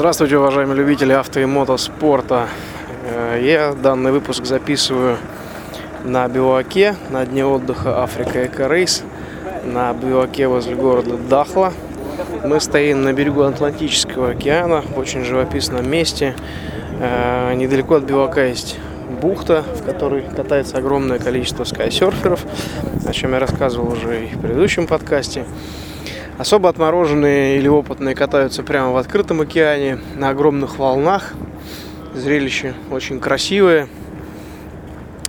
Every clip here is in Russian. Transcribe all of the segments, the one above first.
Здравствуйте, уважаемые любители авто и мотоспорта. Э, я данный выпуск записываю на биваке, на дне отдыха Африка Эко Рейс, на биваке возле города Дахла. Мы стоим на берегу Атлантического океана, в очень живописном месте. Э, недалеко от бивака есть бухта, в которой катается огромное количество скайсерферов, о чем я рассказывал уже и в предыдущем подкасте. Особо отмороженные или опытные катаются прямо в открытом океане, на огромных волнах. Зрелище очень красивое.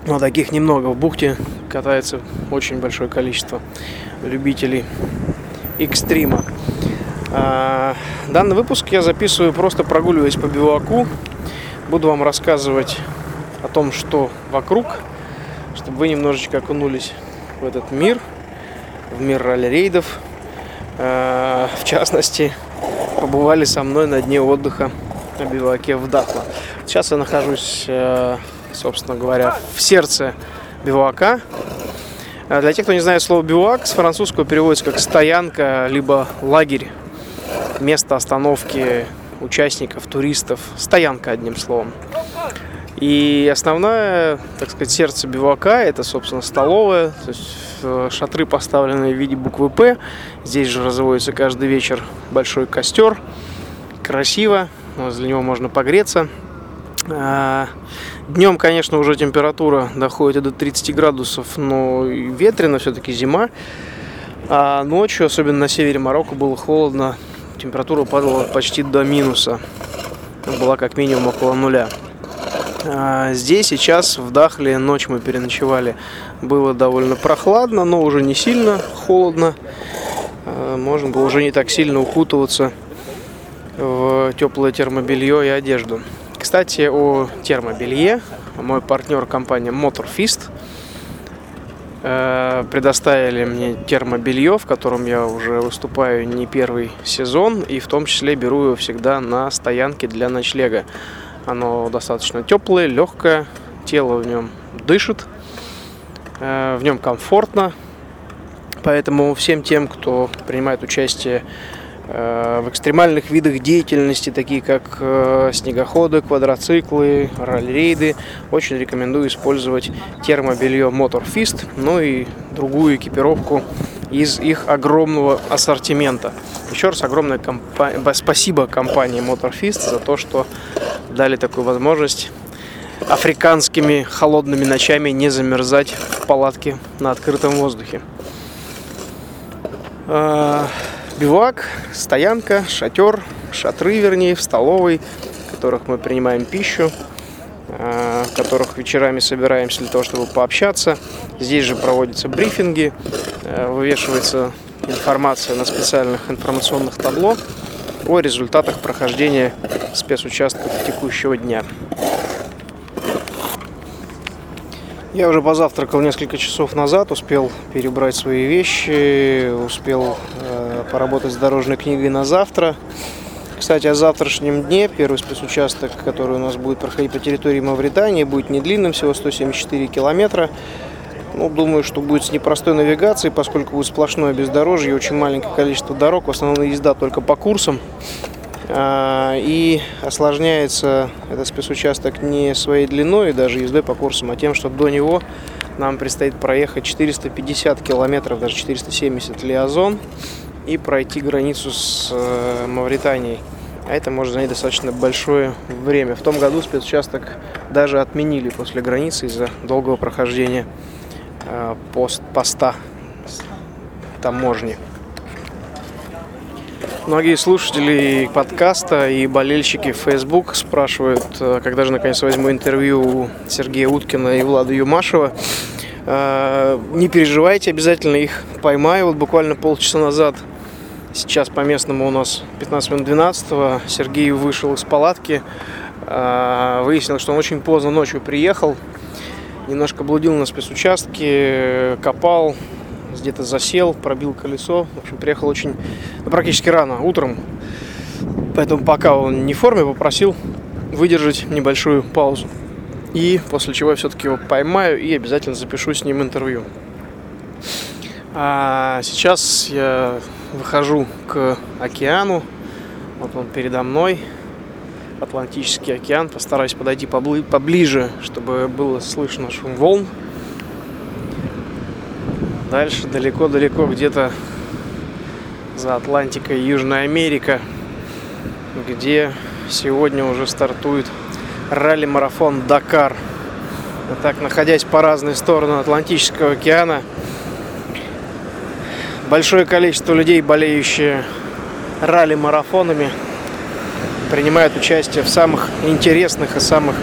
Но таких немного. В бухте катается очень большое количество любителей экстрима. А, данный выпуск я записываю просто прогуливаясь по биваку. Буду вам рассказывать о том, что вокруг, чтобы вы немножечко окунулись в этот мир, в мир ралли-рейдов, в частности, побывали со мной на дне отдыха на биваке в Дахла. Сейчас я нахожусь, э, собственно говоря, в сердце бивака. Э, для тех, кто не знает слово бивак, с французского переводится как стоянка, либо лагерь, место остановки участников, туристов, стоянка, одним словом. И основное, так сказать, сердце бивака это, собственно, столовая. То есть э, шатры поставлены в виде буквы П. Здесь же разводится каждый вечер большой костер. Красиво. Возле него можно погреться. А, Днем, конечно, уже температура доходит до 30 градусов, но ветрено, все-таки зима. А ночью, особенно на севере Марокко, было холодно. Температура падала почти до минуса. Была как минимум около нуля. А, здесь сейчас в Дахле ночь мы переночевали. Было довольно прохладно, но уже не сильно холодно. А, можно было уже не так сильно укутываться в теплое термобелье и одежду. Кстати, о термобелье. Мой партнер компания Motorfist э, предоставили мне термобелье, в котором я уже выступаю не первый сезон, и в том числе беру его всегда на стоянке для ночлега. Оно достаточно теплое, легкое, тело в нем дышит, э, в нем комфортно. Поэтому всем тем, кто принимает участие э, в экстремальных видах деятельности, такие как э, снегоходы, квадроциклы, ралли-рейды, очень рекомендую использовать термобелье Motor Fist, ну и другую экипировку из их огромного ассортимента. Еще раз огромное компа- спасибо компании Motorfist за то, что дали такую возможность африканскими холодными ночами не замерзать в палатке на открытом воздухе. А, бивак, стоянка, шатер, шатры, вернее, в столовой, в которых мы принимаем пищу, а, в которых вечерами собираемся для того, чтобы пообщаться. Здесь же проводятся брифинги, а, вывешивается информация на специальных информационных табло о результатах прохождения спецучастков текущего дня. Я уже позавтракал несколько часов назад, успел перебрать свои вещи, успел э, поработать с дорожной книгой на завтра. Кстати, о завтрашнем дне первый спецучасток, который у нас будет проходить по территории Мавритании, будет не длинным, всего 174 километра. Ну, думаю, что будет с непростой навигацией, поскольку будет сплошное бездорожье, очень маленькое количество дорог, в основном езда только по курсам. А, и осложняется этот спецучасток не своей длиной, даже ездой по курсам, а тем, что до него нам предстоит проехать 450 километров, даже 470 лиазон и пройти границу с э, Мавританией. А это может занять достаточно большое время. В том году спецучасток даже отменили после границы из-за долгого прохождения Э, пост, поста таможни. Многие слушатели подкаста и болельщики Facebook спрашивают, э, когда же наконец возьму интервью Сергея Уткина и Влада Юмашева. Э, не переживайте, обязательно их поймаю. Вот буквально полчаса назад, сейчас по местному у нас 15 минут 12 Сергей вышел из палатки. Выяснилось, что он очень поздно ночью приехал немножко блудил на спецучастке, копал, где-то засел, пробил колесо. В общем, приехал очень, ну, практически рано, утром. Поэтому пока он не в форме, попросил выдержать небольшую паузу. И после чего я все-таки его поймаю и обязательно запишу с ним интервью. А сейчас я выхожу к океану. Вот он передо мной. Атлантический океан. Постараюсь подойти побли- поближе, чтобы было слышно шум волн. Дальше далеко-далеко где-то за Атлантикой Южная Америка, где сегодня уже стартует ралли-марафон Дакар. Так, находясь по разные стороны Атлантического океана, большое количество людей, болеющие ралли-марафонами, принимают участие в самых интересных и самых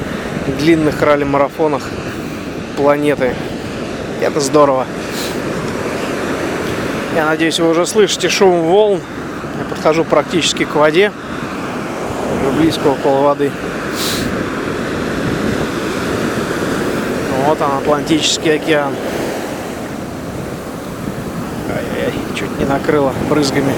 длинных ралли-марафонах планеты. Это здорово. Я надеюсь, вы уже слышите шум волн. Я подхожу практически к воде. Уже близко около воды. Вот он, Атлантический океан. Ай-яй, чуть не накрыло брызгами.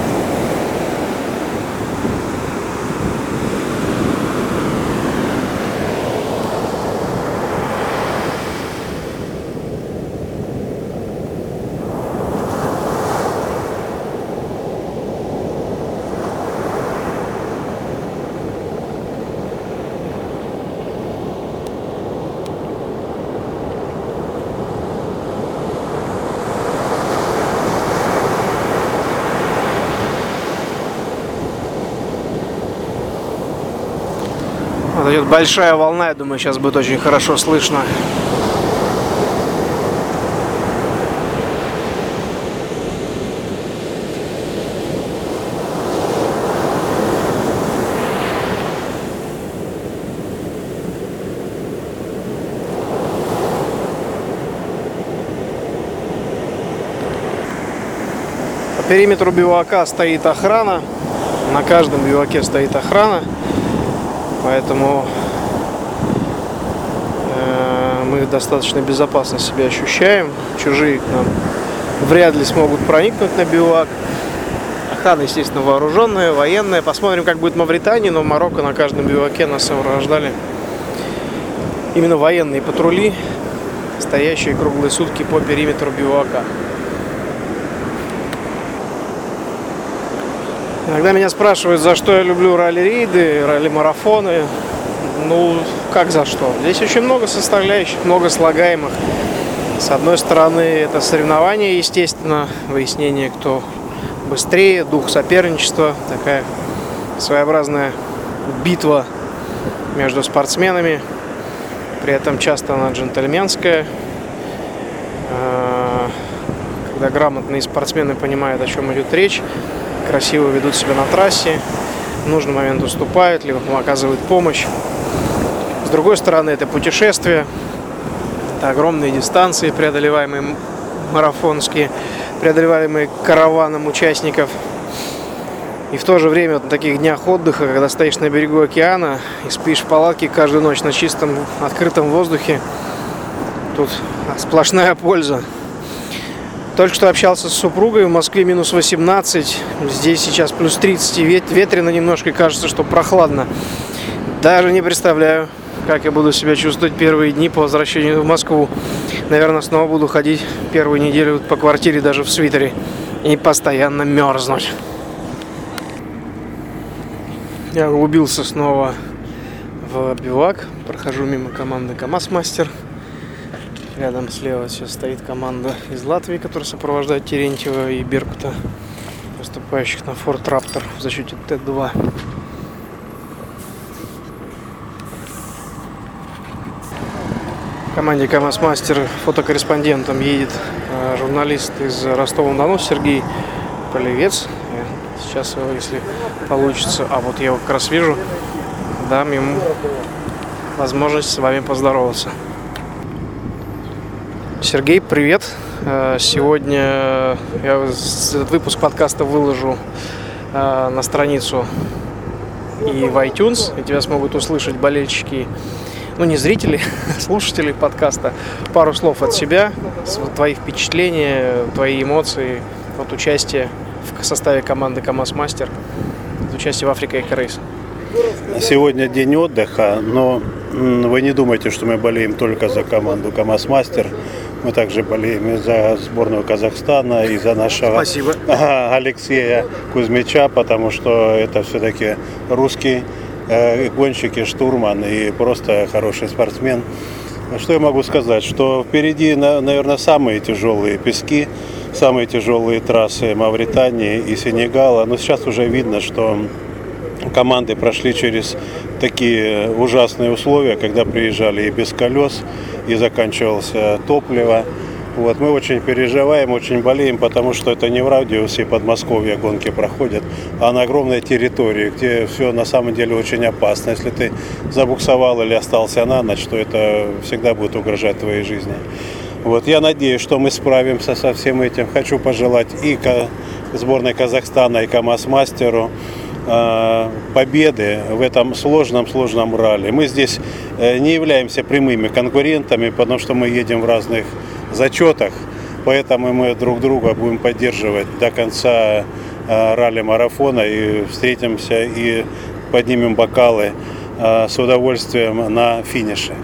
Идет большая волна, я думаю, сейчас будет очень хорошо слышно. По периметру бивака стоит охрана. На каждом биваке стоит охрана. Поэтому э, мы достаточно безопасно себя ощущаем. Чужие к нам вряд ли смогут проникнуть на бивак. Охрана, естественно, вооруженная, военная. Посмотрим, как будет в Мавритании, но в Марокко на каждом биваке нас сопровождали именно военные патрули, стоящие круглые сутки по периметру бивака. Иногда меня спрашивают, за что я люблю ралли-рейды, ралли-марафоны. Ну, как за что? Здесь очень много составляющих, много слагаемых. С одной стороны, это соревнования, естественно, выяснение, кто быстрее, дух соперничества, такая своеобразная битва между спортсменами. При этом часто она джентльменская. А, Когда грамотные спортсмены понимают, о чем идет речь, красиво ведут себя на трассе, в нужный момент уступают, либо оказывают помощь. С другой стороны, это путешествие, это огромные дистанции, преодолеваемые марафонские, преодолеваемые караваном участников. И в то же время вот на таких днях отдыха, когда стоишь на берегу океана и спишь в палатке каждую ночь на чистом открытом воздухе, тут сплошная польза. Только что общался с супругой, в Москве минус 18, здесь сейчас плюс 30, и вет- ветрено немножко, и кажется, что прохладно. Даже не представляю, как я буду себя чувствовать первые дни по возвращению в Москву. Наверное, снова буду ходить первую неделю по квартире даже в свитере и постоянно мерзнуть. Я углубился снова в бивак, прохожу мимо команды КамАЗ Мастер. Рядом слева сейчас стоит команда из Латвии, которая сопровождает Терентьева и Беркута, выступающих на Ford Raptor в защите Т-2. В команде КамАЗ Мастер фотокорреспондентом едет э, журналист из Ростова-на-Дону Сергей Полевец. Я Сейчас, если получится, а вот я его как раз вижу, дам ему возможность с вами поздороваться. Сергей, привет. Э, Сегодня я этот выпуск подкаста выложу э, на страницу и в iTunes, и тебя смогут услышать болельщики, ну не зрители, а слушатели подкаста. Пару слов от себя, твои впечатления, твои эмоции от участия в составе команды КамАЗ Мастер, от участия в Африка Эко Рейс. Сегодня день отдыха, но вы не думайте, что мы болеем только за команду КамАЗ Мастер. Мы также болеем и за сборную Казахстана, и за нашего Спасибо. Алексея Кузьмича, потому что это все-таки русский э, гонщик, и штурман, и просто хороший спортсмен. Что я могу сказать? Что впереди, на- наверное, самые тяжелые пески, самые тяжелые трассы Мавритании и Сенегала. Но сейчас уже видно, что команды прошли через такие ужасные условия, когда приезжали и без колес, и заканчивался топливо. Вот, мы очень переживаем, очень болеем, потому что это не в радиусе Подмосковья гонки проходят, а на огромной территории, где все на самом деле очень опасно. Если ты забуксовал или остался на ночь, то это всегда будет угрожать твоей жизни. Вот, я надеюсь, что мы справимся со всем этим. Хочу пожелать и сборной Казахстана, и КАМАЗ-мастеру победы в этом сложном-сложном ралли. Мы здесь э, не являемся прямыми конкурентами, потому что мы едем в разных зачетах, поэтому мы друг друга будем поддерживать до конца э, ралли-марафона и встретимся и поднимем бокалы э, с удовольствием на финише.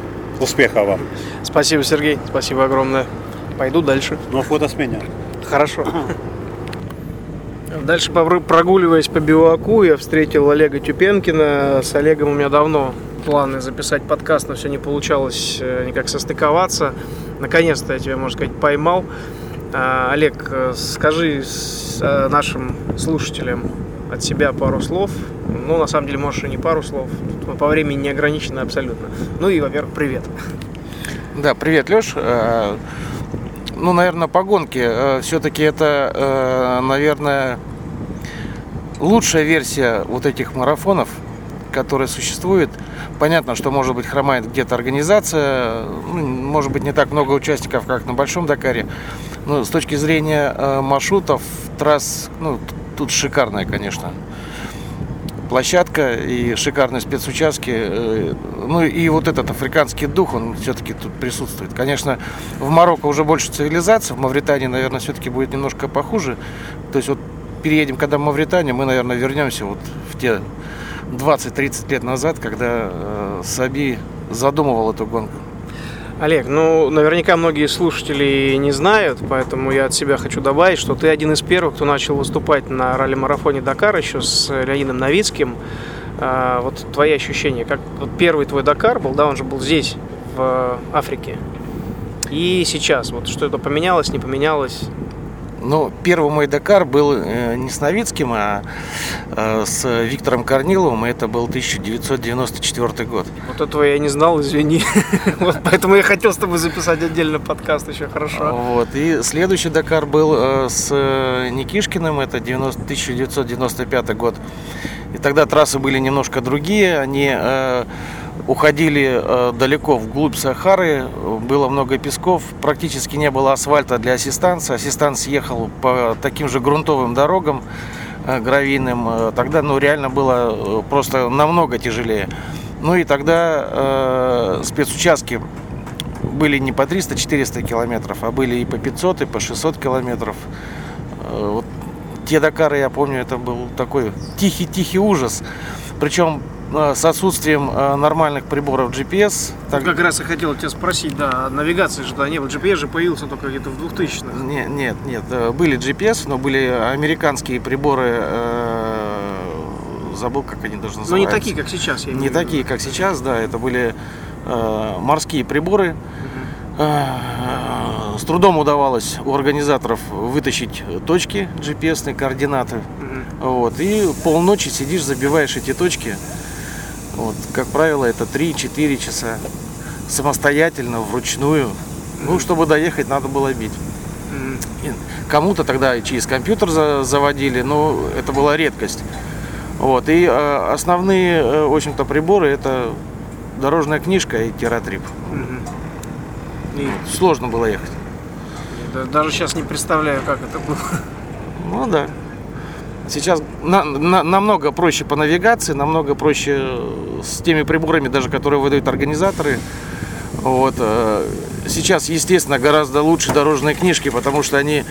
Успехов вам! Спасибо, Сергей. Спасибо огромное. Пойду дальше. Ну, фото с меня. Хорошо. Дальше прогуливаясь по Биоаку, я встретил Олега Тюпенкина. С Олегом у меня давно планы записать подкаст, но все не получалось э, никак состыковаться. Наконец-то я тебя, можно сказать, поймал. А, Олег, э, скажи э, нашим слушателям от себя пару слов. Ну, на самом деле, можешь и не пару слов. Мы по времени не ограничены абсолютно. Ну и, во-первых, привет. Да, привет, Леш. Ну, наверное, по гонке. Все-таки это, наверное, лучшая версия вот этих марафонов, которые существуют. Понятно, что, может быть, хромает где-то организация, ну, может быть, не так много участников, как на Большом Дакаре. Но с точки зрения э, маршрутов, трасс, ну, тут шикарная, конечно площадка и шикарные спецучастки. э, Ну и вот этот африканский дух, он все-таки тут присутствует. Конечно, в Марокко уже больше цивилизации, в Мавритании, наверное, все-таки будет немножко похуже. То есть вот переедем, когда в Мавританию, мы, наверное, вернемся вот в те 20-30 лет назад, когда э, Саби задумывал эту гонку. Олег, ну, наверняка многие слушатели не знают, поэтому я от себя хочу добавить, что ты один из первых, кто начал выступать на ралли-марафоне Дакар еще с Леонидом Новицким. А, вот твои ощущения, как вот первый твой Дакар был, да, он же был здесь, в Африке. И сейчас, вот что это поменялось, не поменялось? Ну, первый мой Дакар был э, не с Новицким, а э, с Виктором Корниловым, и это был 1994 год. Вот этого я не знал, извини. Вот поэтому я хотел с тобой записать отдельно подкаст еще хорошо. Вот. И следующий Дакар был э, с Никишкиным, это 90 1995 год. И тогда трассы были немножко другие, они уходили э, далеко вглубь Сахары, было много песков, практически не было асфальта для ассистанса. Ассистанс ехал по таким же грунтовым дорогам э, гравийным. Э, Тогда ну, реально было просто намного тяжелее. Ну и тогда э, спецучастки были не по 300-400 километров, а были и по 500, и по 600 километров. Э, Вот те Дакары, я помню, это был такой тихий-тихий ужас. Причем с отсутствием э, нормальных приборов GPS. Так Так, как раз я хотел тебя спросить, да, навигации же тогда не было. GPS же появился только где-то в 2000-х. Не- нет, нет, э, были GPS, но были американские приборы, э, забыл, как они даже Но называются. Ну, не такие, как сейчас. Я Не имею такие, как сейчас, да, это были э, морские приборы. Э, С трудом удавалось у организаторов вытащить точки GPS, координаты. Мгм. Вот, и полночи сидишь, забиваешь эти точки. Вот, как правило, это 3-4 часа. Самостоятельно, вручную. Ну, чтобы доехать, надо было бить. Кому-то тогда через компьютер за- заводили, но это была редкость. Вот. И э, основные, э, в общем-то, приборы это дорожная книжка и терратрип. Мгм. И Сложно было ехать. да- даже сейчас не представляю, как это было. Ну да. Сейчас на- на- намного проще по навигации, намного проще э, с теми приборами, даже которые выдают организаторы. Вот. э, Сейчас, естественно, гораздо лучше дорожные книжки, потому что они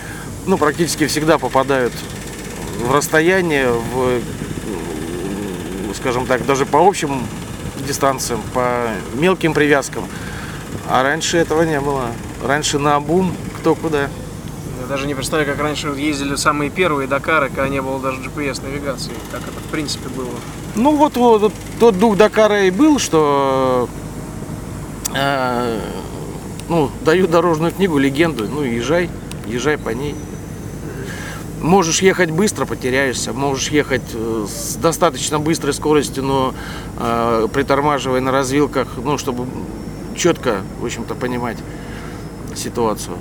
ну, практически всегда попадают в расстояние, в, э, скажем так, даже по общим дистанциям, по мелким привязкам. А раньше этого не было. Раньше на бум кто куда. Я даже не представляю, как раньше ездили самые первые Дакары, когда не было даже GPS-навигации. Как это в принципе было. Ну вот, вот, тот дух Дакара и был, что э, ну, даю дорожную книгу, легенду, ну езжай, езжай по ней. Можешь ехать быстро, потеряешься, можешь ехать э, с достаточно быстрой скоростью, но э, притормаживая на развилках, ну, чтобы четко, в общем-то, понимать ситуацию.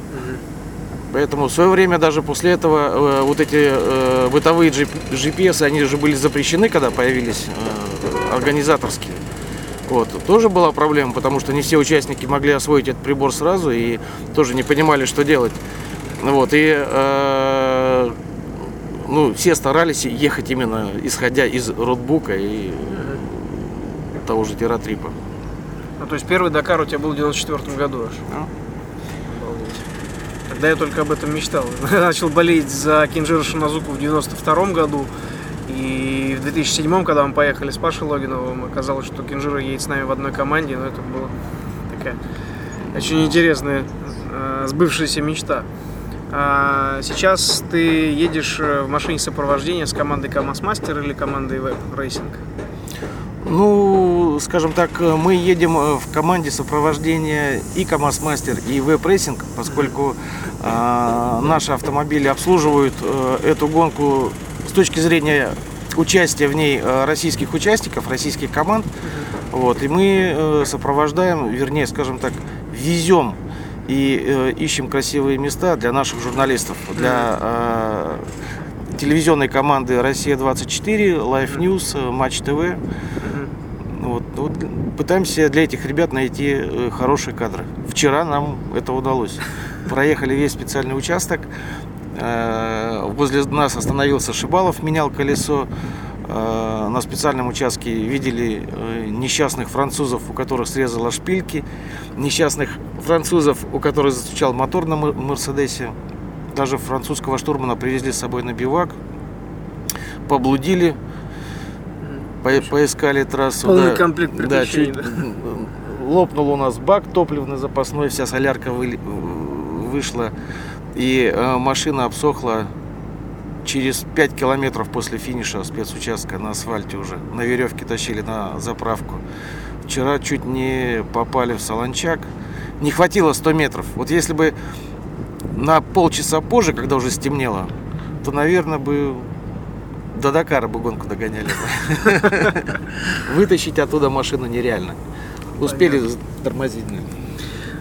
Поэтому в свое время даже после этого э, вот эти э, бытовые GPS, они же были запрещены, когда появились э, организаторские. Вот. Тоже была проблема, потому что не все участники могли освоить этот прибор сразу и тоже не понимали, что делать. Вот. И э, ну, все старались ехать именно исходя из ротбука и того же тератрипа. Ну, то есть первый Дакар у тебя был в 94 году аж. А? Тогда я только об этом мечтал. Начал болеть за Кинжира Шиназуку в 92 году. И в 2007, когда мы поехали с Пашей Логиновым, оказалось, что Кинжира едет с нами в одной команде. Но это была такая очень интересная э, сбывшаяся мечта. А сейчас ты едешь э, в машине сопровождения с командой КамАЗ Мастер или командой VEB Racing? Ну, скажем так, мы едем э, в команде сопровождения и КамАЗ Мастер, и VEB Racing, поскольку э, наши автомобили обслуживают э, эту гонку с точки зрения участия в ней э, российских участников, российских команд. Вот, и мы э, сопровождаем, вернее, скажем так, везем и э, ищем красивые места для наших журналистов, для э, телевизионной команды «Россия-24», Live News, э, Матч ТВ. Пытаемся для этих ребят найти э, хорошие кадры. Вчера нам это удалось. Проехали весь специальный участок. Э, Возле нас остановился Шибалов, менял колесо. Э, На специальном участке видели несчастных французов, у которых срезало шпильки, несчастных французов, у которых застучал мотор на Мер- Мерседесе. Даже французского штурмана привезли с собой на бивак, поблудили, по- поискали трассу. Полный да. комплект Да, приключений, чуть да. лопнул у нас бак топливный запасной, вся солярка выли- вышла, и э, машина обсохла через 5 километров после финиша спецучастка на асфальте уже. На веревке тащили на заправку. Вчера чуть не попали в Солончак. Не хватило 100 метров. Вот если бы на полчаса позже, когда уже стемнело, то, наверное, бы до Дакара бы гонку догоняли. Вытащить оттуда машину нереально. Успели тормозить.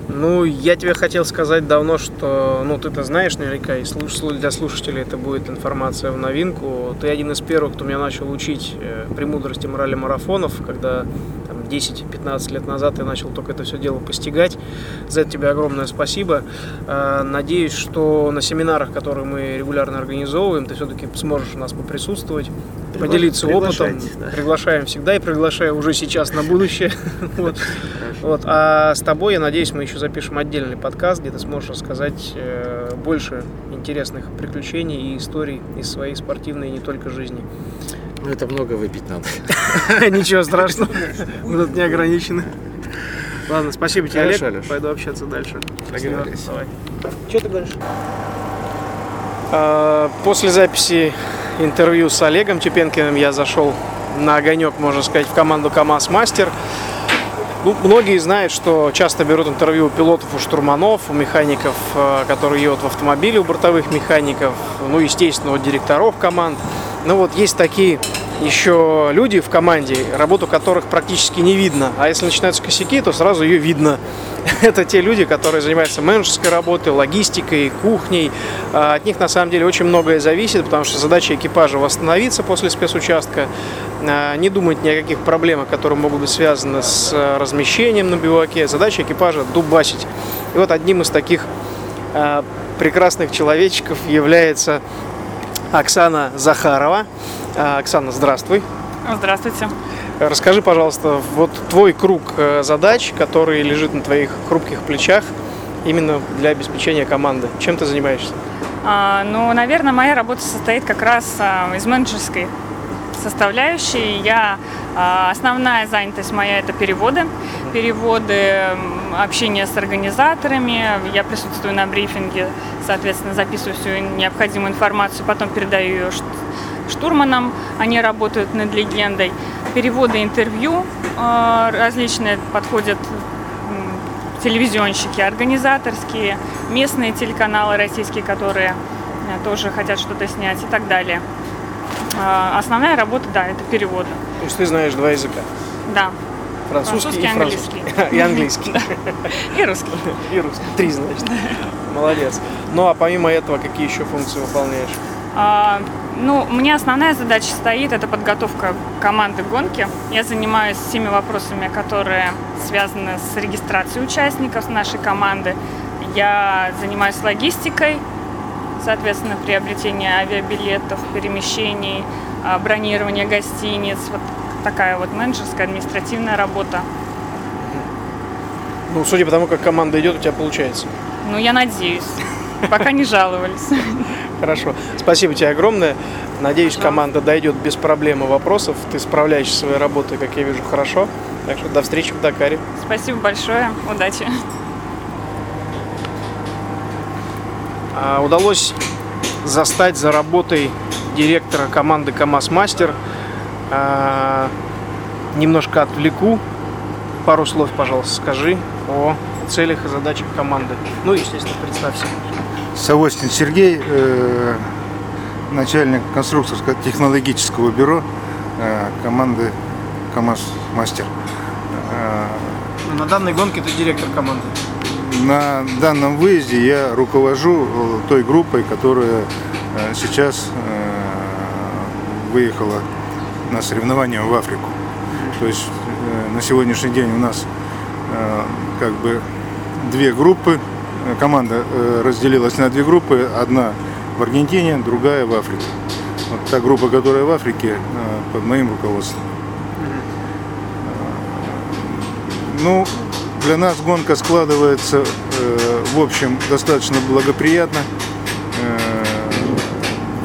Ну, я тебе хотел сказать давно, что, ну, ты-то знаешь наверняка, и слуш- слу- для слушателей это будет информация в новинку. Ты один из первых, кто меня начал учить э, премудрости морали марафонов, когда 10-15 лет назад я начал только это все дело постигать. За это тебе огромное спасибо. Э, Надеюсь, что на семинарах, которые мы регулярно организовываем, ты все-таки сможешь у нас поприсутствовать, поделиться опытом. да. Приглашаем всегда и приглашаю уже сейчас на будущее. Вот. Вот. А с тобой, я надеюсь, мы еще запишем отдельный подкаст, где ты сможешь рассказать э, больше интересных приключений и историй из своей спортивной и не только жизни. Ну, это много выпить надо. Ничего страшного, мы тут не ограничены. Ладно, спасибо тебе, Олег. Пойду общаться дальше. Давай. Что ты говоришь? А, После записи интервью с Олегом Чепенкиным я зашел на огонек, можно сказать, в команду КАМАЗ Мастер. Ну, многие знают, что часто берут интервью у пилотов, у штурманов, у механиков, э, которые едут в автомобиле, у бортовых механиков, ну, естественно, у директоров команд. Ну вот есть такие еще люди в команде, работу которых практически не видно. А если начинаются косяки, то сразу ее видно. Это те люди, которые занимаются менеджерской работой, логистикой, кухней. А От них на самом деле очень многое зависит, потому что задача экипажа восстановиться после спецучастка, а, не думать ни о каких проблемах, которые могут быть связаны с а, размещением на биваке. Задача экипажа дубасить. И вот одним из таких прекрасных человечков является Оксана Захарова. А, Оксана, здравствуй. Здравствуйте. Расскажи, пожалуйста, вот твой круг э, задач, который лежит на твоих хрупких плечах именно для обеспечения команды. Чем ты занимаешься? А, ну, наверное, моя работа состоит как раз а, из менеджерской составляющей. Я а, основная занятость моя это переводы. Переводы общение с организаторами, я присутствую на брифинге, соответственно, записываю всю необходимую информацию, потом передаю ее штурманам, они работают над легендой. Переводы интервью э, различные подходят телевизионщики, организаторские, местные телеканалы российские, которые э, тоже хотят что-то снять и так далее. А, основная работа, да, это переводы. То есть ты знаешь два языка? Да. Французский, французский и английский. И английский. И русский. И русский. Три, значит. Молодец. Ну а помимо этого, какие еще функции выполняешь? А, ну, мне основная задача стоит, это подготовка команды гонки. Я занимаюсь всеми вопросами, которые связаны с регистрацией участников нашей команды. Я занимаюсь логистикой, соответственно, приобретение авиабилетов, перемещений, а, бронирование гостиниц, вот такая вот менеджерская, административная работа. Ну, судя по тому, как команда идет, у тебя получается. Ну, я надеюсь. Пока не жаловались. Хорошо. Спасибо тебе огромное. Надеюсь, команда дойдет без проблем и вопросов. Ты справляешься своей работой, как я вижу, хорошо. Так что до встречи в Дакаре. Спасибо большое. Удачи. А, удалось застать за работой директора команды КАМАЗ Мастер. А, немножко отвлеку. Пару слов, пожалуйста, скажи о целях и задачах команды. Ну, естественно, представься. Савостин Сергей, э, начальник конструкторско-технологического бюро э, команды КАМАЗ Мастер. Э, На данной гонке ты директор команды. На данном выезде я руковожу той группой, которая сейчас выехала на соревнования в Африку. То есть на сегодняшний день у нас как бы две группы. Команда разделилась на две группы. Одна в Аргентине, другая в Африке. Вот та группа, которая в Африке, под моим руководством. Ну, для нас гонка складывается, в общем, достаточно благоприятно.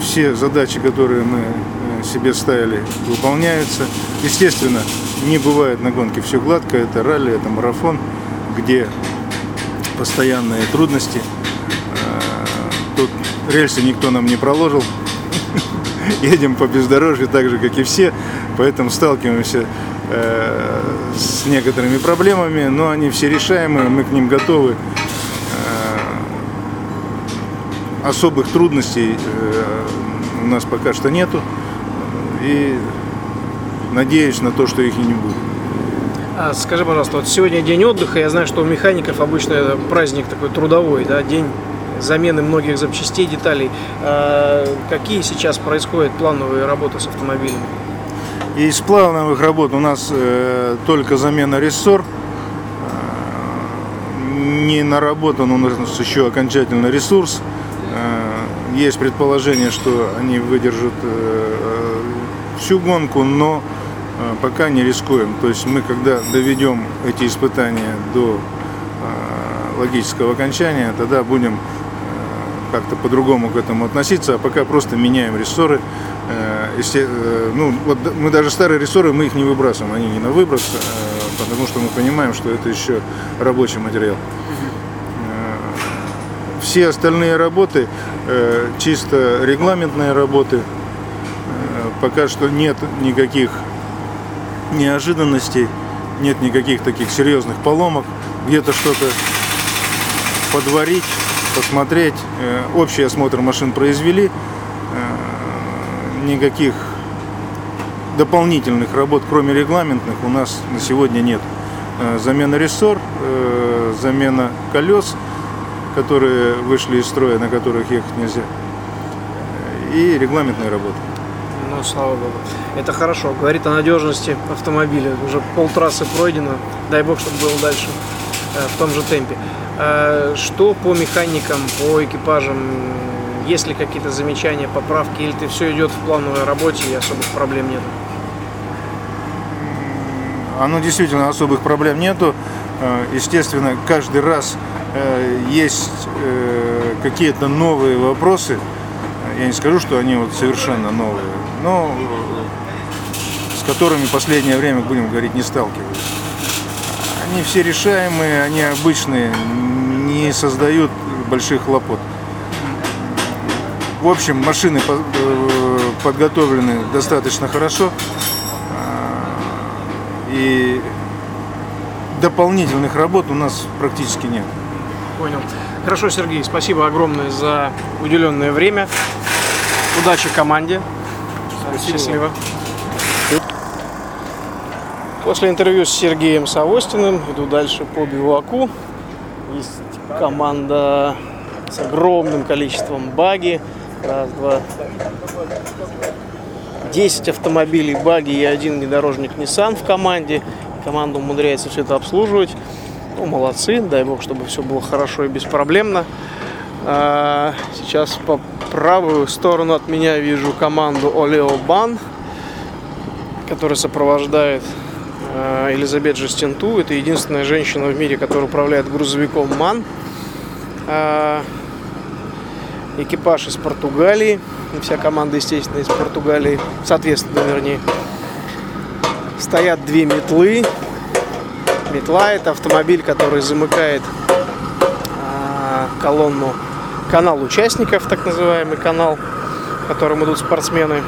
Все задачи, которые мы себе ставили, выполняются. Естественно, не бывает на гонке все гладко. Это ралли, это марафон, где постоянные трудности. Тут рельсы никто нам не проложил. Едем по бездорожью так же, как и все. Поэтому сталкиваемся с некоторыми проблемами, но они все решаемые, мы к ним готовы. Особых трудностей у нас пока что нету. И надеюсь на то, что их и не будет. А, скажи, пожалуйста, вот сегодня день отдыха, я знаю, что у механиков обычно это праздник такой трудовой, да, день замены многих запчастей, деталей. А какие сейчас происходят плановые работы с автомобилями? Из плановых работ у нас э, только замена рессор. Не наработан у нас еще окончательно ресурс. Э, есть предположение, что они выдержат э, всю гонку, но э, пока не рискуем. То есть мы, когда доведем эти испытания до э, логического окончания, тогда будем как-то по-другому к этому относиться, а пока просто меняем рессоры. Ну, вот мы даже старые рессоры, мы их не выбрасываем, они не на выброс, потому что мы понимаем, что это еще рабочий материал. Все остальные работы, чисто регламентные работы, пока что нет никаких неожиданностей, нет никаких таких серьезных поломок. Где-то что-то подварить, посмотреть. Общий осмотр машин произвели. Никаких дополнительных работ, кроме регламентных, у нас на сегодня нет. Замена рессор, замена колес, которые вышли из строя, на которых ехать нельзя, и регламентные работы. Ну, слава богу. Это хорошо. Говорит о надежности автомобиля. Уже полтрассы пройдено. Дай бог, чтобы было дальше э, в том же темпе. Э, что по механикам, по экипажам? Есть ли какие-то замечания, поправки? Или ты все идет в плановой работе и особых проблем нет? Оно действительно особых проблем нету. Естественно, каждый раз есть какие-то новые вопросы. Я не скажу, что они вот совершенно новые но с которыми в последнее время, будем говорить, не сталкивались. они все решаемые, они обычные, не создают больших хлопот. В общем, машины э, подготовлены достаточно хорошо. А, И дополнительных работ у нас практически нет. Понял. Хорошо, Сергей, спасибо огромное за уделенное время. Удачи команде. Счастливо. После интервью с Сергеем Савостиным иду дальше по биваку. Есть команда с огромным количеством баги. Раз, два. 10 автомобилей баги и один внедорожник Nissan в команде. Команда умудряется все это обслуживать. Ну, молодцы, дай бог, чтобы все было хорошо и беспроблемно. А, Сейчас по правую сторону от меня вижу команду Олео Бан, которая сопровождает э, Элизабет Жестинту. Это единственная женщина в мире, которая управляет грузовиком МАН. А, Экипаж из Португалии. И Вся команда, естественно, из Португалии. Соответственно, вернее. Стоят две метлы. Метла – это автомобиль, который замыкает а, колонну, канал участников, так называемый канал, в котором идут спортсмены.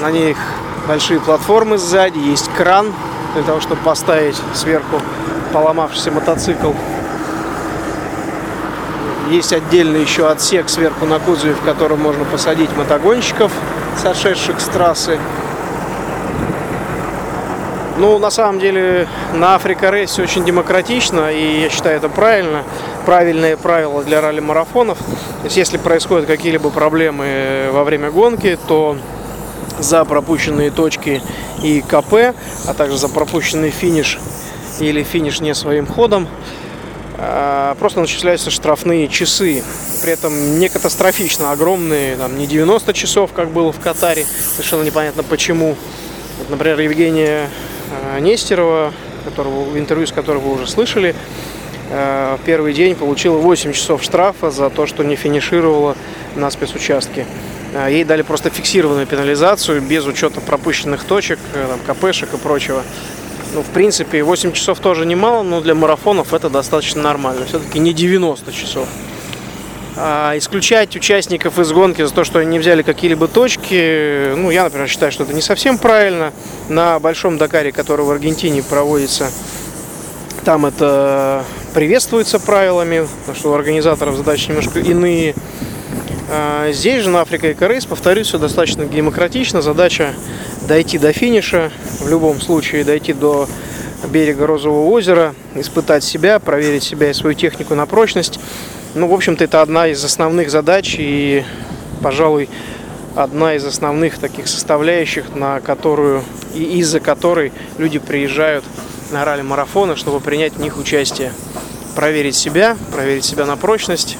На них большие платформы сзади, есть кран для того, чтобы поставить сверху поломавшийся мотоцикл. Есть отдельный еще отсек сверху на кузове, в котором можно посадить мотогонщиков, сошедших с трассы. Ну, на самом деле, на Африка Рейс очень демократично, и я считаю это правильно. Правильные правила для ралли-марафонов. То есть, если происходят какие-либо проблемы во время гонки, то за пропущенные точки и КП, а также за пропущенный финиш или финиш не своим ходом, а, просто начисляются штрафные часы. При этом не катастрофично огромные, там, не 90 часов, как было в Катаре, совершенно непонятно почему. Вот, например, Евгения э, Нестерова, которого, интервью с которой вы уже слышали, э, в первый день получила 8 часов штрафа за то, что не финишировала на спецучастке. Э, Ей дали просто фиксированную пенализацию без учета пропущенных точек, э, там, КПшек и прочего. Ну, в принципе, 8 часов тоже немало, но для марафонов это достаточно нормально. Все-таки не 90 часов. А исключать участников из гонки за то, что они не взяли какие-либо точки, ну, я, например, считаю, что это не совсем правильно. На Большом Дакаре, который в Аргентине проводится, там это приветствуется правилами, потому что у организаторов задачи немножко иные. А Здесь же на Африка и Корейс, повторюсь, все достаточно демократично. Задача дойти до финиша, в любом случае дойти до берега Розового озера, испытать себя, проверить себя и свою технику на прочность. Ну, в общем-то, это одна из основных задач и, пожалуй, одна из основных таких составляющих, на которую и из-за которой люди приезжают на ралли-марафоны, чтобы принять в них участие. Проверить себя, проверить себя на прочность,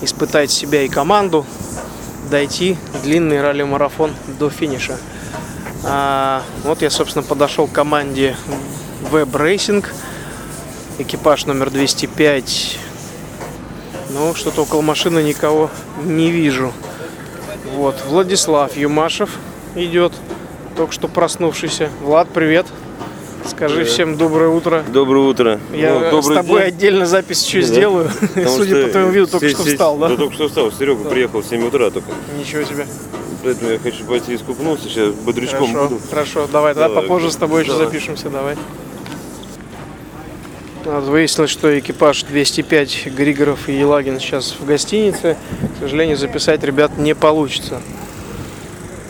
испытать себя и команду, дойти длинный ралли-марафон до финиша. А, вот я, собственно, подошел к команде Web Racing, экипаж номер 205. Ну, что-то около машины никого не вижу. Вот, Владислав Юмашев идет, только что проснувшийся. Влад, привет. Скажи всем доброе утро. Доброе утро. Я Ну, добрый с тобой день. отдельно запись еще Да. сделаю. Потому Судя по твоему виду, только что встал, да? Да, только что встал. Серега приехал в 7 утра только. Ничего себе. Поэтому я хочу пойти искупнуться. Сейчас бодрячком Хорошо, буду. хорошо, давай, тогда Давай. попозже с тобой еще Давай. запишемся, давай. Выяснилось, что экипаж 205 Григоров и Елагин сейчас в гостинице. К сожалению, записать ребят не получится.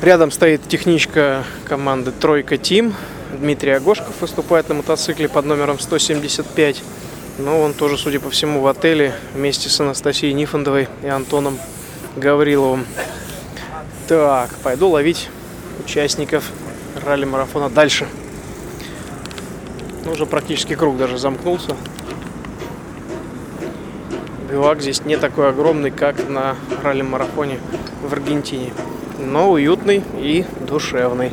Рядом стоит техничка команды «Тройка Тим». Дмитрий Агошков выступает на мотоцикле под номером 175. Но он тоже, судя по всему, в отеле вместе с Анастасией Нифондовой и Антоном Гавриловым. Так, пойду ловить участников ралли-марафона дальше. Ну, уже практически круг даже замкнулся. Бивак здесь не такой огромный, как на ралли-марафоне в Аргентине. Но уютный и душевный.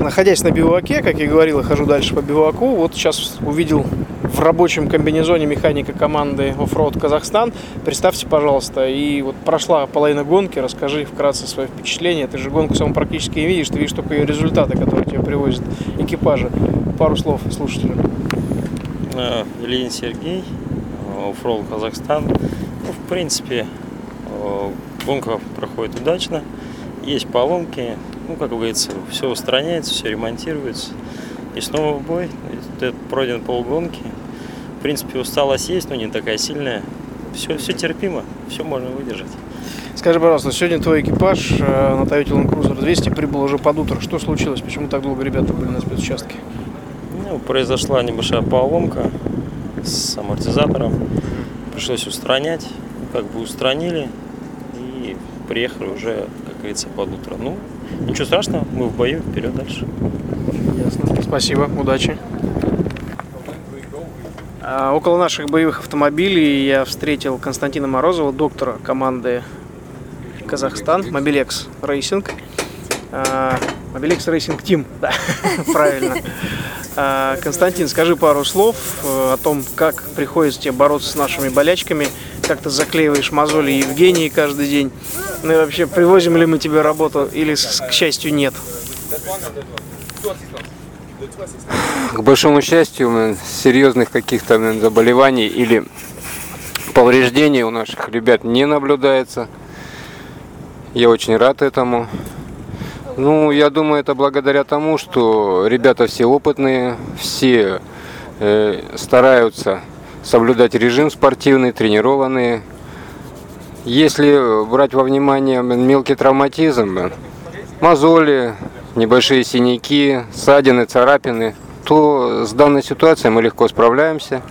Находясь на биваке, как я говорил, я хожу дальше по биваку. Вот сейчас увидел в рабочем комбинезоне механика команды Offroad Казахстан. Представьте, пожалуйста, и вот прошла половина гонки, расскажи вкратце свои впечатления. Ты же гонку сам практически не видишь, ты видишь только ее результаты, которые тебе привозят экипажи. Пару слов слушателям. Э, Ильин Сергей, Оффроуд Казахстан. Ну, в принципе, э, гонка проходит удачно. Есть поломки, ну, как говорится, все устраняется, все ремонтируется. И снова в бой. Пройден полгонки. В принципе, усталость есть, но не такая сильная. Все, все терпимо, все можно выдержать. Скажи, пожалуйста, сегодня твой экипаж э, на Toyota Land Cruiser 200 прибыл уже под утро. Что случилось? Почему так долго ребята были на спецучастке? Ну, произошла небольшая поломка с амортизатором. Пришлось устранять. Как бы устранили и приехали уже, как говорится, под утро. Ну, ничего страшного, мы в бою, вперед дальше. Ясно. Спасибо, удачи. А, Около наших боевых автомобилей я встретил Константина Морозова, доктора команды Казахстан, Racing. А, Mobilex Racing Team, да, правильно. А, Константин, скажи пару слов э, о том, как приходится тебе бороться с нашими болячками, как ты заклеиваешь мозоли Евгении каждый день. Ну и вообще, привозим ли мы тебе работу или, к счастью, нет? К большому счастью, серьезных каких-то заболеваний или повреждений у наших ребят не наблюдается. Я очень рад этому. Ну, я думаю, это благодаря тому, что ребята все опытные, все э, стараются соблюдать режим спортивный, тренированные. Если брать во внимание мелкий травматизм, мозоли, небольшие синяки, ссадины, царапины, то с данной ситуацией мы легко справляемся.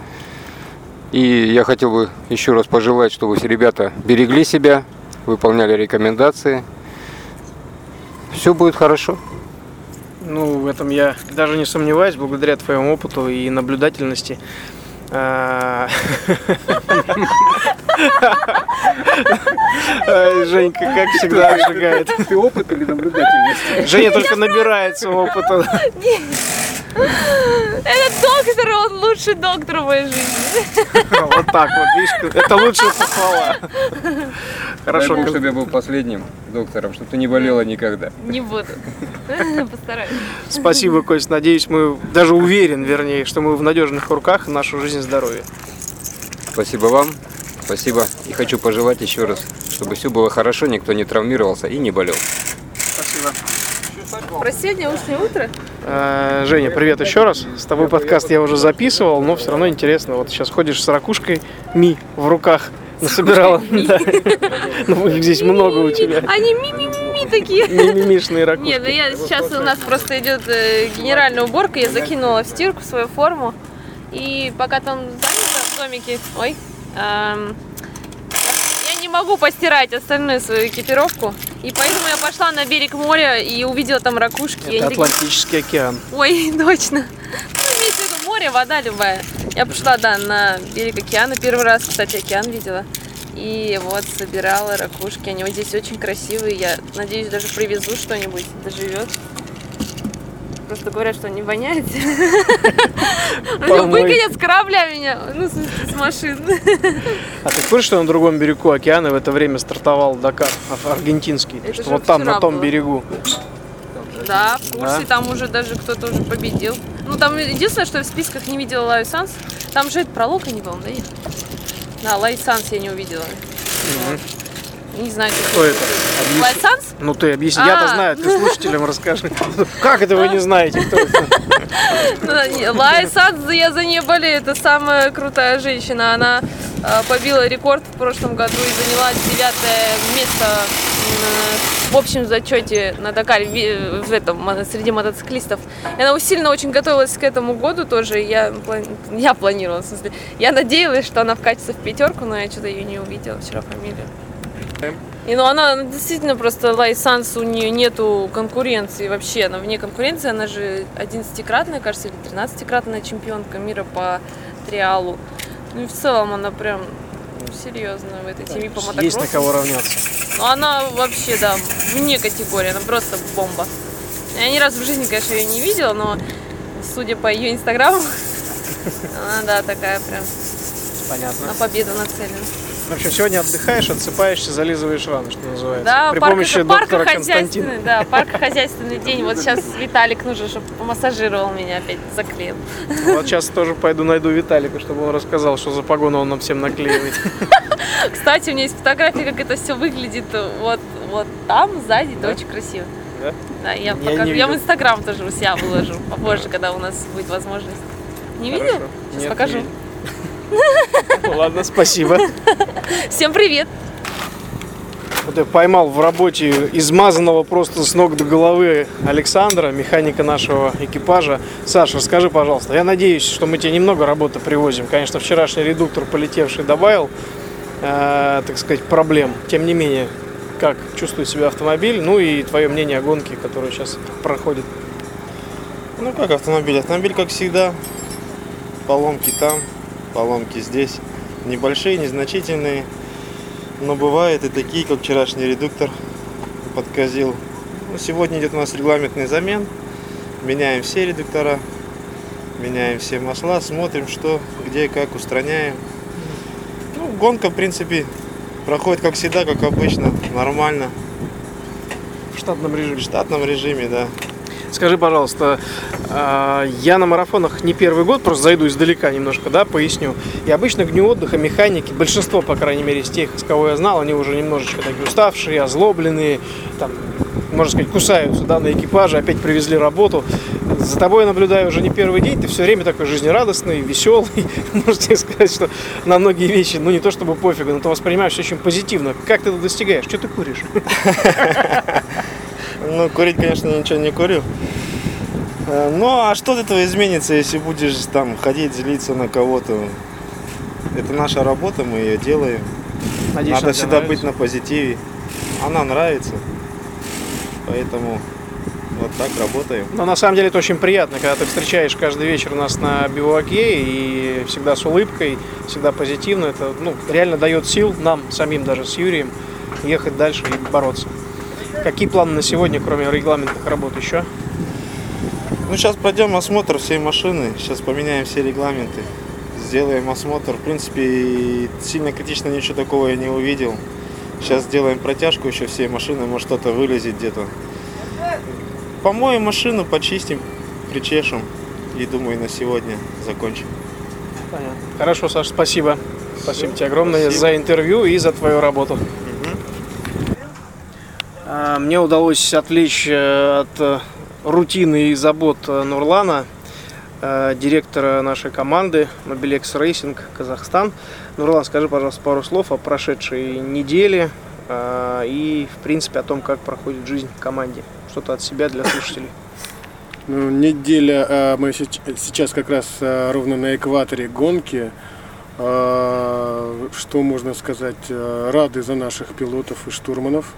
И я хотел бы еще раз пожелать, чтобы все ребята берегли себя, выполняли рекомендации. Все будет хорошо. Ну, в этом я даже не сомневаюсь, благодаря твоему опыту и наблюдательности. А, Женька, как всегда, обжигает. Ты опыт или наблюдательность? Женя только набирается опыта. Это доктор, он лучший доктор в моей жизни. Вот так вот, видишь, это лучшая похвала. Хорошо, Дай Бог, чтобы я был последним доктором, чтобы ты не болела никогда. Не буду. Постараюсь. спасибо, Кость. Надеюсь, мы, даже уверен, вернее, что мы в надежных руках нашу жизнь и здоровье. Спасибо вам. Спасибо. И хочу пожелать еще раз, чтобы все было хорошо, никто не травмировался и не болел. Про сегодняшнее утро? Э, Женя, привет еще раз. С тобой подкаст я уже записывал, но все равно интересно. Вот сейчас ходишь с ракушкой Ми в руках. Насобирала. Да. Ну, их здесь много у тебя. Они ми-ми-ми такие. Мимимишные ракушки. Нет, ну я сейчас у нас просто идет э, генеральная уборка, я закинула в стирку свою форму. И пока там занято в домике, ой, эм, не могу постирать остальную свою экипировку. И поэтому я пошла на берег моря и увидела там ракушки. Это они такие, Атлантический океан. Ой, точно. Ну, имеется в виду море, вода любая. Я пошла, да, на берег океана. Первый раз, кстати, океан видела. И вот собирала ракушки. Они вот здесь очень красивые. Я надеюсь, даже привезу что-нибудь, доживет. Просто говорят, что не воняет. Помой. Выкинет с корабля меня, ну, с машин. А ты курсе, что на другом берегу океана в это время стартовал Дакар ар- аргентинский? Что вот там, на том берегу. Да, в курсе, там уже даже кто-то уже победил. Ну, там единственное, что я в списках не видела Лайю Санс. Там же это пролог они, по-моему, да? Да, Лайю Санс я не увидела. Вот. Не знаю, Кто это? Лайя Санс? Ну ты объясни, я-то А. знаю, ты слушателям расскажи. Как это вы не знаете, кто это? Ну, Лайя Санс, я за нее болею. Это самая крутая женщина. Она э, побила рекорд в прошлом году и заняла девятое место в общем зачете на Дакаре в этом среди мотоциклистов. И она усиленно очень готовилась к этому году тоже. Я, плани- я планировала, в смысле, я надеялась, что она вкатится в пятерку, но я что-то ее не увидела вчера фамилию. И ну она она действительно просто Лайсанс, у нее нету конкуренции вообще, она вне конкуренции, она же 11-кратная, кажется, или 13-кратная чемпионка мира по триалу. Ну и в целом она прям ну, серьезно в этой теме по мотокроссу. Есть на кого равняться. Ну она вообще, да, вне категории, она просто бомба. Я ни разу в жизни, конечно, ее не видела, но судя по ее инстаграму, Она, да, такая прям Понятно. на победу нацелена. В общем, сегодня отдыхаешь, отсыпаешься, зализываешь раны, что называется. Да, При парк- помощи доктора Константина. да, паркохозяйственный день. Вот сейчас Виталик нужен, чтобы помассажировал меня опять, заклеил. Вот сейчас тоже пойду найду Виталика, чтобы он рассказал, что за погону он нам всем наклеивает. Кстати, у меня есть фотография, как это все выглядит. Вот, вот там сзади, это очень красиво. Да? Да, я, Я я в. Инстаграм тоже у себя выложу попозже, когда у нас будет возможность. Не видел? Сейчас покажу. Видел. Ладно, спасибо. Всем привет! Вот я поймал в работе измазанного просто с ног до головы Александра, механика нашего экипажа. Саша, расскажи, пожалуйста. Я надеюсь, что мы тебе немного работы привозим. Конечно, вчерашний редуктор полетевший добавил, э, так сказать, проблем. Тем не менее, как чувствует себя автомобиль, ну и твое мнение о гонке, которая сейчас проходит. Ну как автомобиль? Автомобиль, как всегда, поломки там, поломки здесь. Небольшие, незначительные. Но бывают и такие, как вчерашний редуктор подказил. Ну, сегодня идет у нас регламентный замен. Меняем все редуктора, меняем все масла, смотрим, что, где, как устраняем. Ну, гонка, в принципе, проходит как всегда, как обычно, нормально. В штатном режиме. В штатном режиме, да. Скажи, пожалуйста, а, я на марафонах не первый год, просто зайду издалека немножко, да, поясню. И обычно к дню отдыха механики, большинство, по крайней мере, из тех, с кого я знал, они уже немножечко такие уставшие, озлобленные, там, можно сказать, кусаются, да, на экипаже, опять привезли работу. За тобой я наблюдаю уже не первый день, ты все время такой жизнерадостный, веселый. Можете сказать, что на многие вещи, ну не то чтобы пофигу, но ты воспринимаешь очень позитивно. Как ты это достигаешь? Что ты куришь? Ну, курить, конечно, ничего не курю. Э, Ну, а что от этого изменится, если будешь там ходить, злиться на кого-то? Это наша работа, мы ее делаем. Надеюсь, Надо всегда нравится? быть на позитиве. Она нравится. Поэтому вот так работаем. Но на самом деле это очень приятно, когда ты встречаешь каждый вечер нас на биваке и всегда с улыбкой, всегда позитивно. Это ну, реально дает сил нам самим даже с Юрием ехать дальше и бороться. Какие планы на сегодня, кроме регламентных работ еще? Ну, сейчас пройдем осмотр всей машины. Сейчас поменяем все регламенты. Сделаем осмотр. В принципе, сильно критично ничего такого я не увидел. Сейчас сделаем протяжку еще всей машины. Может, что-то вылезет где-то. Помоем машину, почистим, причешем. И думаю, на сегодня закончим. Понятно. Хорошо, Саш, спасибо. Спасибо тебе огромное Спасибо. за интервью и за твою работу. А, Мне удалось отвлечь э, от э, рутины и забот э, Нурлана, директора нашей команды Mobilex Racing Казахстан. Нурлан, скажи, пожалуйста, пару слов о прошедшей неделе и, в принципе, о том, как проходит жизнь в команде. Что-то от себя для слушателей. Ну, неделя, мы сейчас как раз ровно на экваторе гонки. Что можно сказать? Рады за наших пилотов и штурманов.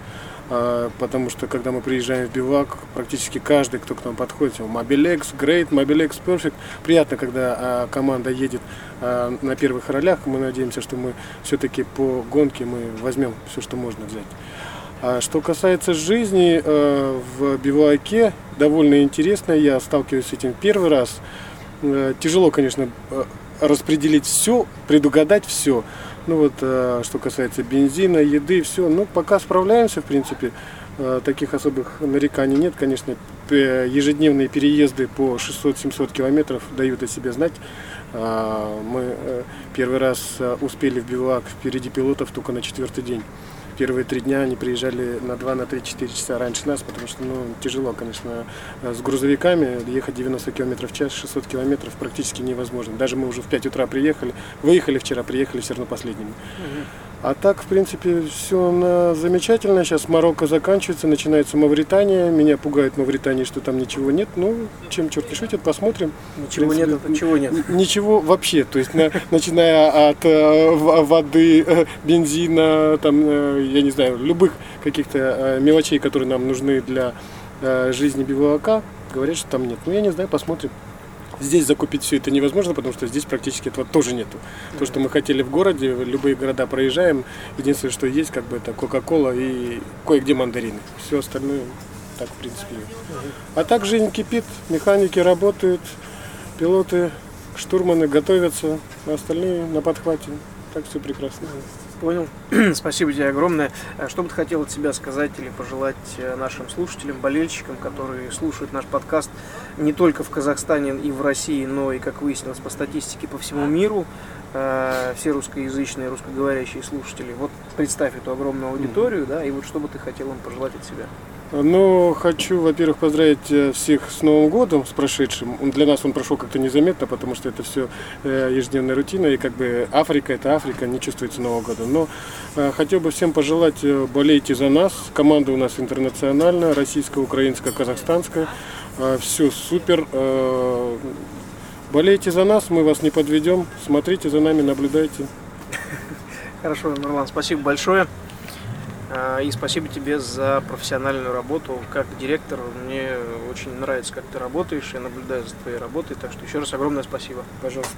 А, Потому что когда мы приезжаем в бивак, практически каждый, кто к нам подходит, Mobilex, Great, Mobilex Perfect. Приятно, когда а, команда едет а, на первых ролях. Мы надеемся, что мы все-таки по гонке мы возьмем все, что можно взять. Что касается жизни э, в биваке, довольно интересно. Я сталкиваюсь с этим первый раз. Э, тяжело, конечно, э, распределить все, предугадать все. Ну вот, э, что касается бензина, еды, все. Ну, пока справляемся, в принципе. Э, таких особых нареканий нет. Конечно, ежедневные переезды по 600-700 километров дают о себе знать. А, Мы э, первый раз э, успели в бивак впереди пилотов только на четвертый день. Первые три дня они приезжали на 2, на 3-4 часа раньше нас, потому что ну, тяжело, конечно, э, с грузовиками ехать 90 км в час, 600 километров практически невозможно. Даже мы уже в 5 утра приехали, выехали вчера, приехали все равно последними. А так, в принципе, все замечательно. Сейчас Марокко заканчивается, начинается Мавритания. Меня пугает Мавритания, что там ничего нет. Ну, чем черт не шутит, посмотрим. Ничего принципе, нет, это чего нет? Ничего вообще. То есть, на- начиная от э, в- воды, э, бензина, там, э, я не знаю, любых каких-то э, мелочей, которые нам нужны для э, жизни бивуака, говорят, что там нет. Ну, я не знаю, посмотрим. Здесь закупить все это невозможно, потому что здесь практически этого тоже нету. То, что мы хотели в городе, любые города проезжаем, единственное, что есть, как бы это Кока-Кола и кое-где мандарины. Все остальное так, в принципе. А так жизнь кипит, механики работают, пилоты штурманы готовятся, а остальные на подхвате. Так все прекрасно. Понял. Спасибо тебе огромное. А Что бы ты хотел от себя сказать или пожелать э, нашим слушателям, болельщикам, которые слушают наш подкаст не только в Казахстане и в России, но и, как выяснилось по статистике, по всему миру, э, все русскоязычные, русскоговорящие слушатели. Вот представь эту огромную аудиторию, да, и вот что бы ты хотел им пожелать от себя? Ну, хочу, во-первых, поздравить э, всех с Новым годом, с прошедшим. Для нас он прошел как-то незаметно, потому что это все ежедневная рутина, и как бы Африка, это Африка, не чувствуется Нового года. Но э, хотел бы всем пожелать, э, болейте за нас. Команда у нас интернациональная, российская, украинская, казахстанская. Все супер. Э, Болейте за нас, мы вас не подведем. Смотрите за нами, наблюдайте. Хорошо, Нурлан, спасибо большое. А, И спасибо тебе за профессиональную работу как директор. Мне очень нравится, как ты работаешь. Я наблюдаю за твоей работой. Так что еще раз огромное спасибо. Пожалуйста.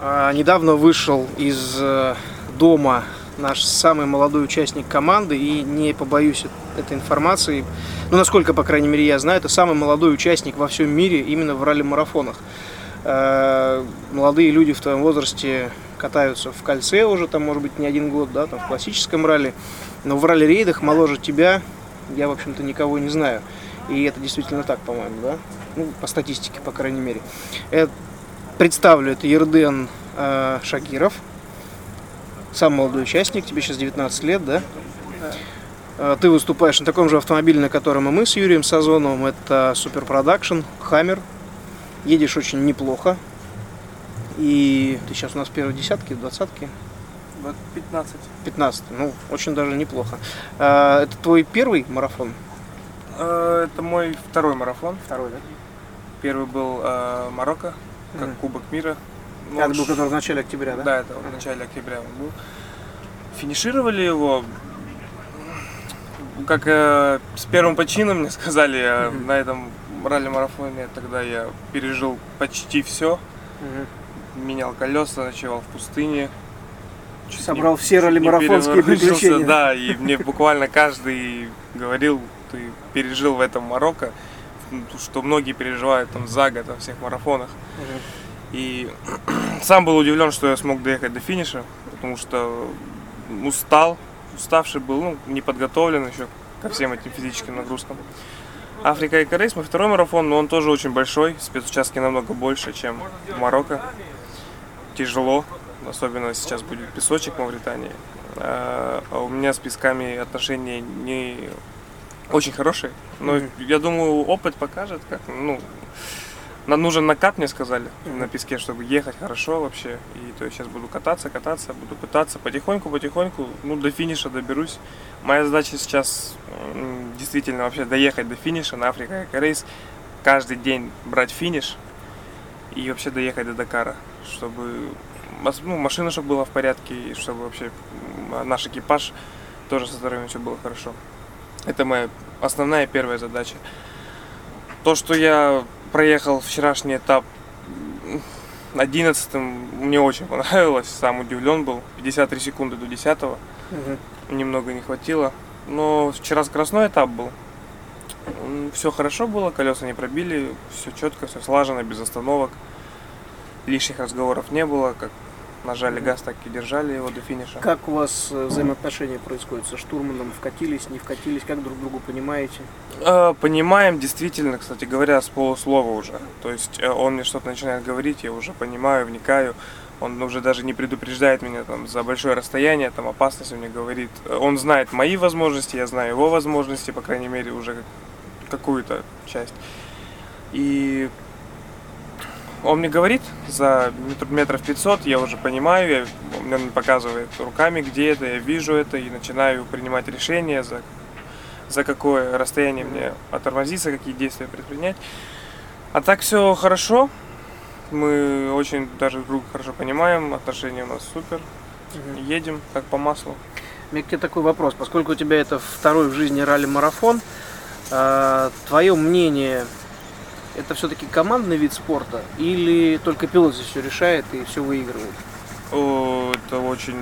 А, Недавно вышел из э, дома наш самый молодой участник команды, и не побоюсь этой информации, ну, насколько, по крайней мере, я знаю, это самый молодой участник во всем мире именно в ралли-марафонах. Э, Молодые люди в твоем возрасте катаются в кольце уже, там, может быть, не один год, да, там, в классическом ралли, но в ралли-рейдах моложе тебя я, в общем-то, никого не знаю. И это действительно так, по-моему, да? Ну, по статистике, по крайней мере. Э, Представлю, это Ерден э, Шакиров, самый молодой участник, тебе сейчас 19 лет, да? Э, Ты выступаешь на таком же автомобиле, на котором и мы с Юрием Сазоновым. Это Super Production, Хаммер. Едешь очень неплохо. И ты сейчас у нас в первой десятке, двадцатке? 15. 15. Ну, очень даже неплохо. Э, Это твой первый марафон? Э, Это мой второй марафон. Второй, да? Первый был э, Марокко, как Мгм. Кубок мира. Ну, Это был который в начале октября, да? Да, это в начале октября он был. Финишировали его, как э, с первым почином мне сказали, э, на этом ралли-марафоне тогда я пережил почти все. Мгм. Менял колеса, ночевал в пустыне. Чуть Собрал не- все ралли-марафонские приключения. Да, и мне буквально каждый говорил, ты пережил в этом Марокко, что многие переживают там за год во всех марафонах. И сам был удивлен, что я смог доехать до финиша, потому что устал, уставший был, ну, не подготовлен еще ко всем этим физическим нагрузкам. Африка и Корейс, мой второй марафон, но он тоже очень большой, спецучастки намного больше, чем Марокко. Тяжело, особенно сейчас будет песочек в Мавритании. А а у меня с песками отношения не очень хорошие, но Мгм. я думаю, опыт покажет, как, ну, нам нужен накат, мне сказали, на песке, чтобы ехать хорошо вообще. И то есть сейчас буду кататься, кататься, буду пытаться потихоньку, потихоньку, ну, до финиша доберусь. Моя задача сейчас действительно вообще доехать до финиша на Африка рейс, каждый день брать финиш и вообще доехать до Дакара, чтобы ну, машина чтобы была в порядке, и чтобы вообще м, наш экипаж тоже со здоровьем все было хорошо. Это моя основная первая задача. То, что я проехал вчерашний этап 11 мне очень понравилось, сам удивлен был. 53 секунды до 10 Мгм. немного не хватило. Но вчера скоростной этап был. Все хорошо было, колеса не пробили, все четко, все слажено, без остановок. Лишних разговоров не было, как нажали газ, так и держали его до финиша. Как у вас э, взаимоотношения происходят со штурманом? Вкатились, не вкатились? Как друг другу понимаете? Э, Понимаем, действительно, кстати говоря, с полуслова уже. То есть э, он мне что-то начинает говорить, я уже понимаю, вникаю. Он уже даже не предупреждает меня там за большое расстояние, там опасность он мне говорит. Он знает мои возможности, я знаю его возможности, по крайней мере, уже какую-то часть. И он мне говорит за метр- метров 500, я уже понимаю, я, он мне показывает руками, где это, я вижу это и начинаю принимать решения, за, за какое расстояние мне оттормозиться, какие действия предпринять. А так все хорошо, мы очень даже друг хорошо понимаем, отношения у нас супер, едем как по маслу. У меня такой вопрос. Поскольку у тебя это второй в жизни ралли-марафон, э, твое мнение, это все-таки командный вид спорта или только пилот здесь все решает и все выигрывает? О, это очень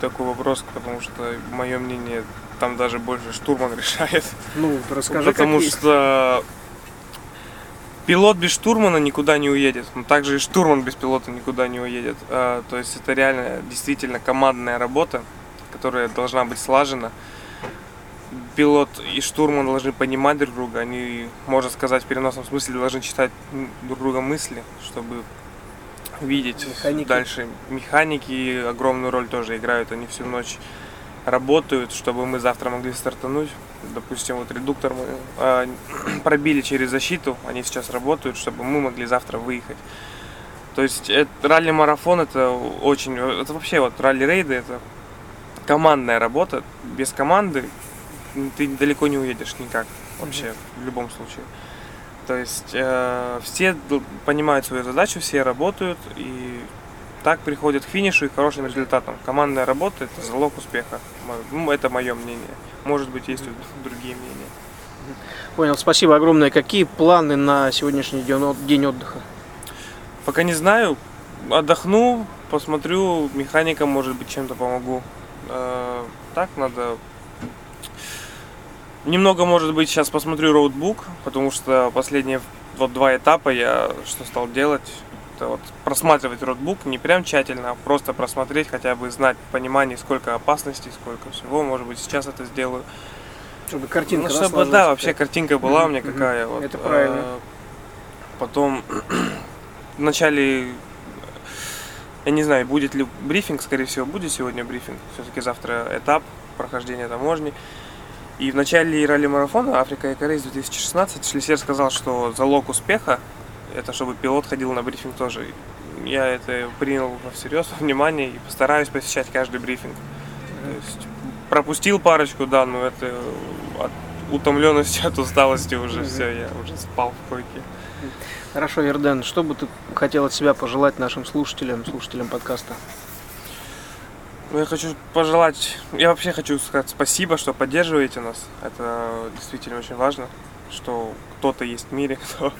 такой вопрос, потому что мое мнение там даже больше штурман решает. Ну, расскажи, Потому как есть. что пилот без штурмана никуда не уедет, но также и штурман без пилота никуда не уедет. А, То есть это реально действительно командная работа, которая должна быть слажена. Пилот и штурман должны понимать друг друга, они, можно сказать, в переносном смысле должны читать друг друга мысли, чтобы видеть Механики. дальше. Механики огромную роль тоже играют, они всю ночь работают, чтобы мы завтра могли стартануть. Допустим, вот редуктор мы а, пробили через защиту, они сейчас работают, чтобы мы могли завтра выехать. То есть это, ралли-марафон это очень, это вообще вот ралли-рейды это командная работа. Без команды ты далеко не уедешь никак вообще в любом случае. То есть э, все понимают свою задачу, все работают и так приходят к финишу и к хорошим результатам. Командная работа это залог успеха. Ну, это мое мнение. Может быть, есть другие мнения. Понял, спасибо огромное. Какие планы на сегодняшний день, день отдыха? Пока не знаю, отдохну, посмотрю, механикам, может быть, чем-то помогу. Э, так надо... Немного, может быть, сейчас посмотрю роутбук, потому что последние вот два этапа я что стал делать, это вот просматривать роутбук, не прям тщательно, а просто просмотреть, хотя бы знать понимание, сколько опасностей, сколько всего, может быть, сейчас это сделаю. Чтобы картинка Ну, да, чтобы, да, сложилась вообще картинка была у меня какая. мгм. Вот, Это правильно. э, Потом в начале, я не знаю, будет ли брифинг, скорее всего, будет сегодня брифинг. Все-таки завтра этап прохождения таможни. И в начале ралли-марафона Африка и Корейс 2016 Шлисер сказал, что залог успеха это чтобы пилот ходил на брифинг тоже. Я это принял всерьез, во внимание и постараюсь посещать каждый брифинг. То есть пропустил парочку, да, но это от утомленности, от усталости уже Мгм. все, я уже спал в койке. Хорошо, Ерден, что бы ты хотел от себя пожелать нашим слушателям, слушателям подкаста? Ну, я хочу пожелать, я вообще хочу сказать спасибо, что поддерживаете нас. Это действительно очень важно, что кто-то есть в мире, кто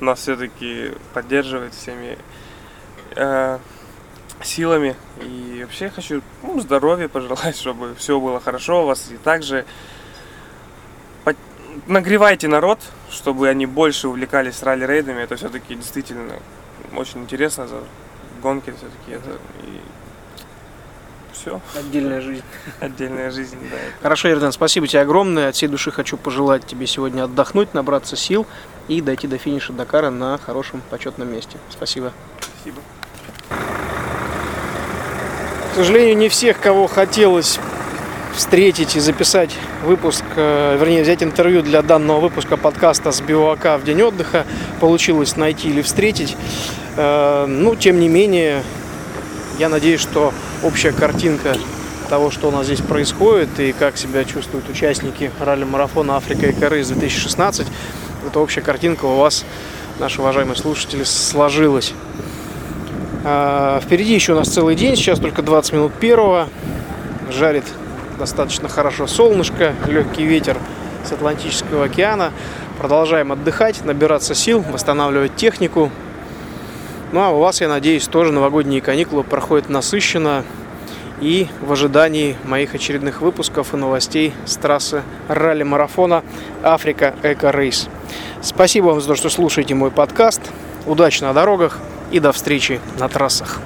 нас все-таки поддерживает всеми э, силами. И вообще хочу ну, здоровья пожелать, чтобы все было хорошо у вас. И также под- нагревайте народ, чтобы они больше увлекались ралли-рейдами. Это все-таки действительно очень интересно гонки все-таки это. И все. Отдельная жизнь. Отдельная жизнь, да. Хорошо, Ерден, спасибо тебе огромное. От всей души хочу пожелать тебе сегодня отдохнуть, набраться сил и дойти до финиша Дакара на хорошем почетном месте. Спасибо. Спасибо. К сожалению, не всех, кого хотелось встретить и записать выпуск, э, вернее, взять интервью для данного выпуска подкаста с Биоака в день отдыха получилось найти или встретить. Э, Ну, тем не менее, я надеюсь, что общая картинка того, что у нас здесь происходит и как себя чувствуют участники ралли-марафона Африка и Корейс 2016, эта общая картинка у вас, наши уважаемые слушатели, сложилась. А, Впереди еще у нас целый день, сейчас только 20 минут первого. Жарит достаточно хорошо солнышко, легкий ветер с Атлантического океана. Продолжаем отдыхать, набираться сил, восстанавливать технику. Ну а у вас, я надеюсь, тоже новогодние каникулы проходят насыщенно и в ожидании моих очередных выпусков и новостей с трассы ралли-марафона Африка Эко Рейс. Спасибо вам за то, что слушаете мой подкаст. Удачи на дорогах и до встречи на трассах.